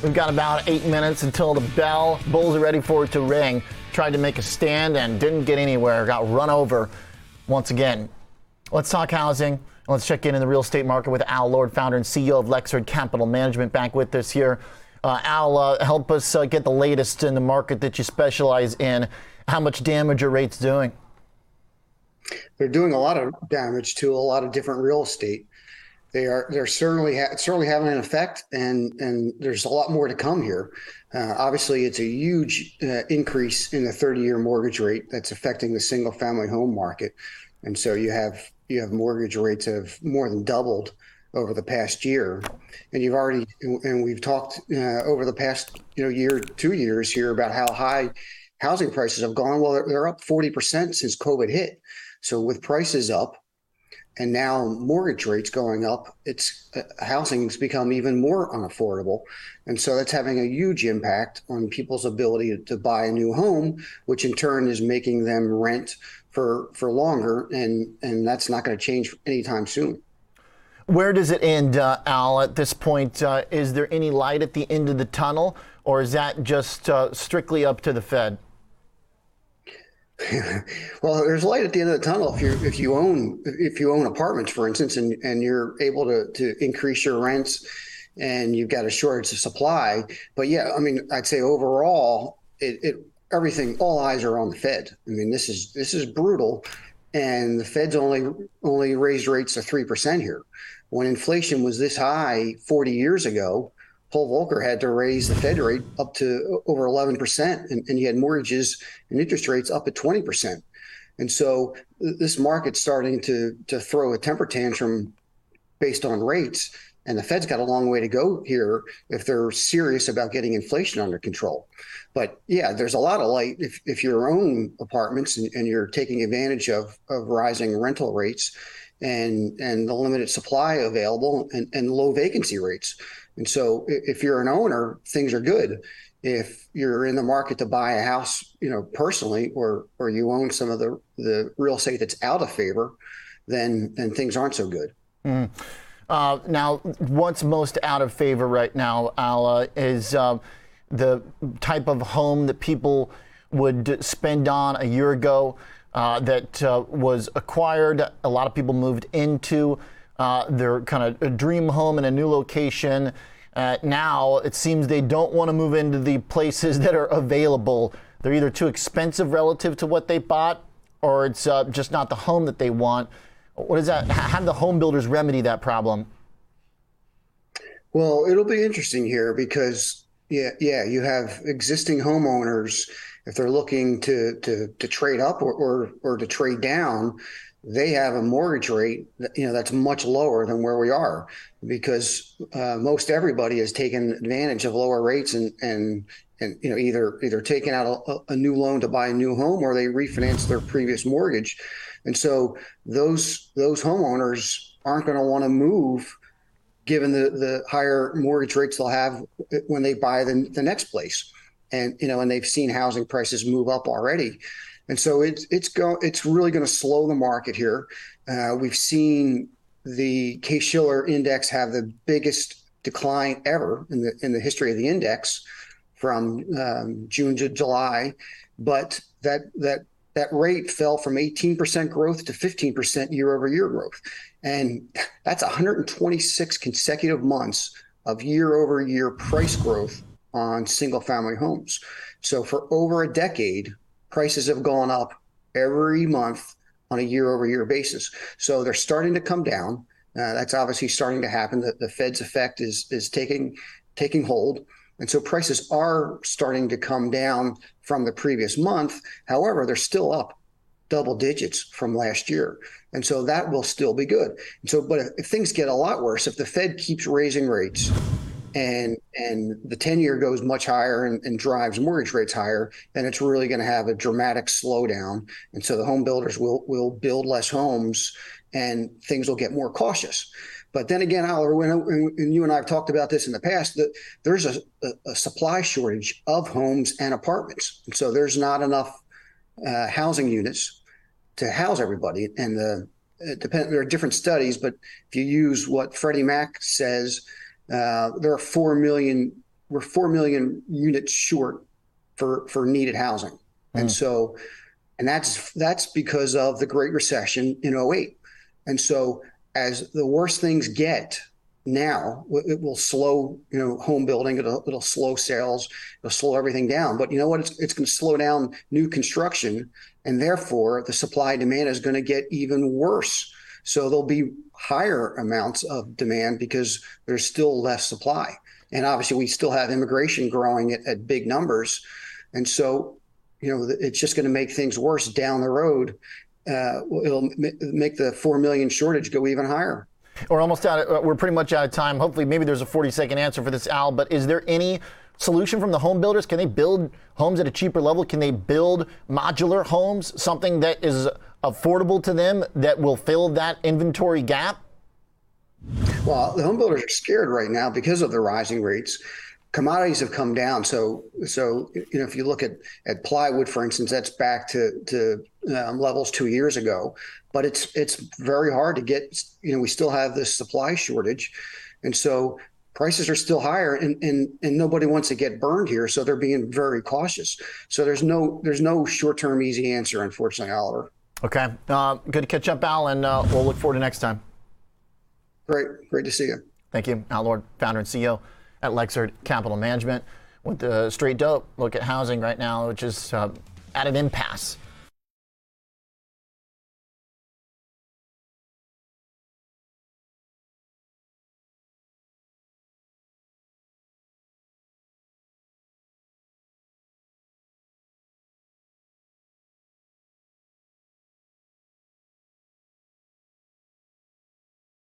We've got about eight minutes until the bell. Bulls are ready for it to ring. Tried to make a stand and didn't get anywhere. Got run over once again. Let's talk housing. Let's check in in the real estate market with Al Lord, founder and CEO of Lexford Capital Management, back with us here. Uh, Al, uh, help us uh, get the latest in the market that you specialize in. How much damage are rates doing? They're doing a lot of damage to a lot of different real estate. They are they're certainly ha- certainly having an effect, and and there's a lot more to come here. Uh, obviously, it's a huge uh, increase in the 30 year mortgage rate that's affecting the single family home market, and so you have you have mortgage rates have more than doubled over the past year, and you've already and we've talked uh, over the past you know year two years here about how high housing prices have gone. Well, they're, they're up 40 percent since COVID hit. So with prices up and now mortgage rates going up, it's uh, housing's become even more unaffordable, and so that's having a huge impact on people's ability to, buy a new home, which in turn is making them rent for for longer, and and that's not going to change anytime soon. Where does it end, uh, Al? At this point, uh, is there any light at the end of the tunnel, or is that just uh, strictly up to the Fed? well, there's light at the end of the tunnel if you if you own if you own apartments, for instance, and and you're able to to increase your rents, and you've got a shortage of supply. But yeah, I mean, I'd say overall, it, it everything all eyes are on the Fed. I mean, this is this is brutal, and the Fed's only only raised rates to three percent here. When inflation was this high 40 years ago, Paul Volcker had to raise the Fed rate up to over 11%, and, and had mortgages and interest rates up at 20%. And so this market's starting to to throw a temper tantrum based on rates, and the Fed's got a long way to go here if they're serious about getting inflation under control. But yeah, there's a lot of light if, if you own apartments and, and you're taking advantage of, of rising rental rates and and the limited supply available and, and low vacancy rates. And so if you're an owner, things are good. If you're in the market to buy a house, you know, personally, or or you own some of the the real estate that's out of favor, then then things aren't so good. Mm. Uh, now, what's most out of favor right now, Ala, is uh, the type of home that people would spend on a year ago uh, that uh, was acquired. A lot of people moved into uh, their kind of a dream home in a new location. Uh, now it seems they don't want to move into the places that are available. They're either too expensive relative to what they bought, or it's uh, just not the home that they want. What is that? How do the home builders remedy that problem? Well, it'll be interesting here because yeah, yeah, you have existing homeowners if they're looking to to to trade up or or, or to trade down they have a mortgage rate you know that's much lower than where we are because uh, most everybody has taken advantage of lower rates and and and you know either either taking out a, a new loan to buy a new home or they refinance their previous mortgage. And so those those homeowners aren't going to want to move given the the higher mortgage rates they'll have when they buy the, the next place. And you know and they've seen housing prices move up already and so it's it's go it's really going to slow the market here. Uh, we've seen the Case Shiller index have the biggest decline ever in the in the history of the index from um, June to July, but that that that rate fell from 18% growth to 15% year over year growth. And that's 126 consecutive months of year over year price growth on single family homes. So for over a decade, prices have gone up every month on a year over year basis. So they're starting to come down. Uh, that's obviously starting to happen. The, the Fed's effect is is taking taking hold. And so prices are starting to come down from the previous month. However, they're still up double digits from last year. And so that will still be good. And so, but if, if things get a lot worse, if the Fed keeps raising rates, and and the 10 year goes much higher and, and drives mortgage rates higher, then it's really going to have a dramatic slowdown. And so the home builders will will build less homes and things will get more cautious. But then again, Oliver, when, and you and I have talked about this in the past, that there's a, a, a supply shortage of homes and apartments. And so there's not enough uh, housing units to house everybody. And the it depend, there are different studies, but if you use what Freddie Mac says, uh, there are 4 million we're four million units short for for needed housing, mm. and so and that's that's because of the Great Recession in 08. And so as the worse things get now, it will slow, you know, home building. It'll, it'll slow sales. It'll slow everything down. But you know what? It's, it's going to slow down new construction, and therefore the supply demand is going to get even worse. So there'll be higher amounts of demand because there's still less supply. And obviously, we still have immigration growing at, at big numbers. And so you know, it's just going to make things worse down the road. Uh, it'll make the four million shortage go even higher. We're almost out. Of, we're pretty much out of time. Hopefully, maybe there's a 40 second answer for this, Al. But is there any solution from the home builders? Can they build homes at a cheaper level? Can they build modular homes, something that is affordable to them that will fill that inventory gap? Well, the home builders are scared right now because of the rising rates commodities have come down. So, so you know, if you look at at plywood, for instance, that's back to to um, levels two years ago. But it's it's very hard to get. You know, we still have this supply shortage, and so prices are still higher, and and and nobody wants to get burned here. So they're being very cautious. So there's no there's no short term easy answer, unfortunately, Oliver. Okay, uh, good to catch up, Al, and uh, we'll look forward to next time. Great, great to see you. Thank you, Al Lord, founder and CEO at Lexford Capital Management with the straight dope look at housing right now, which is uh, at an impasse.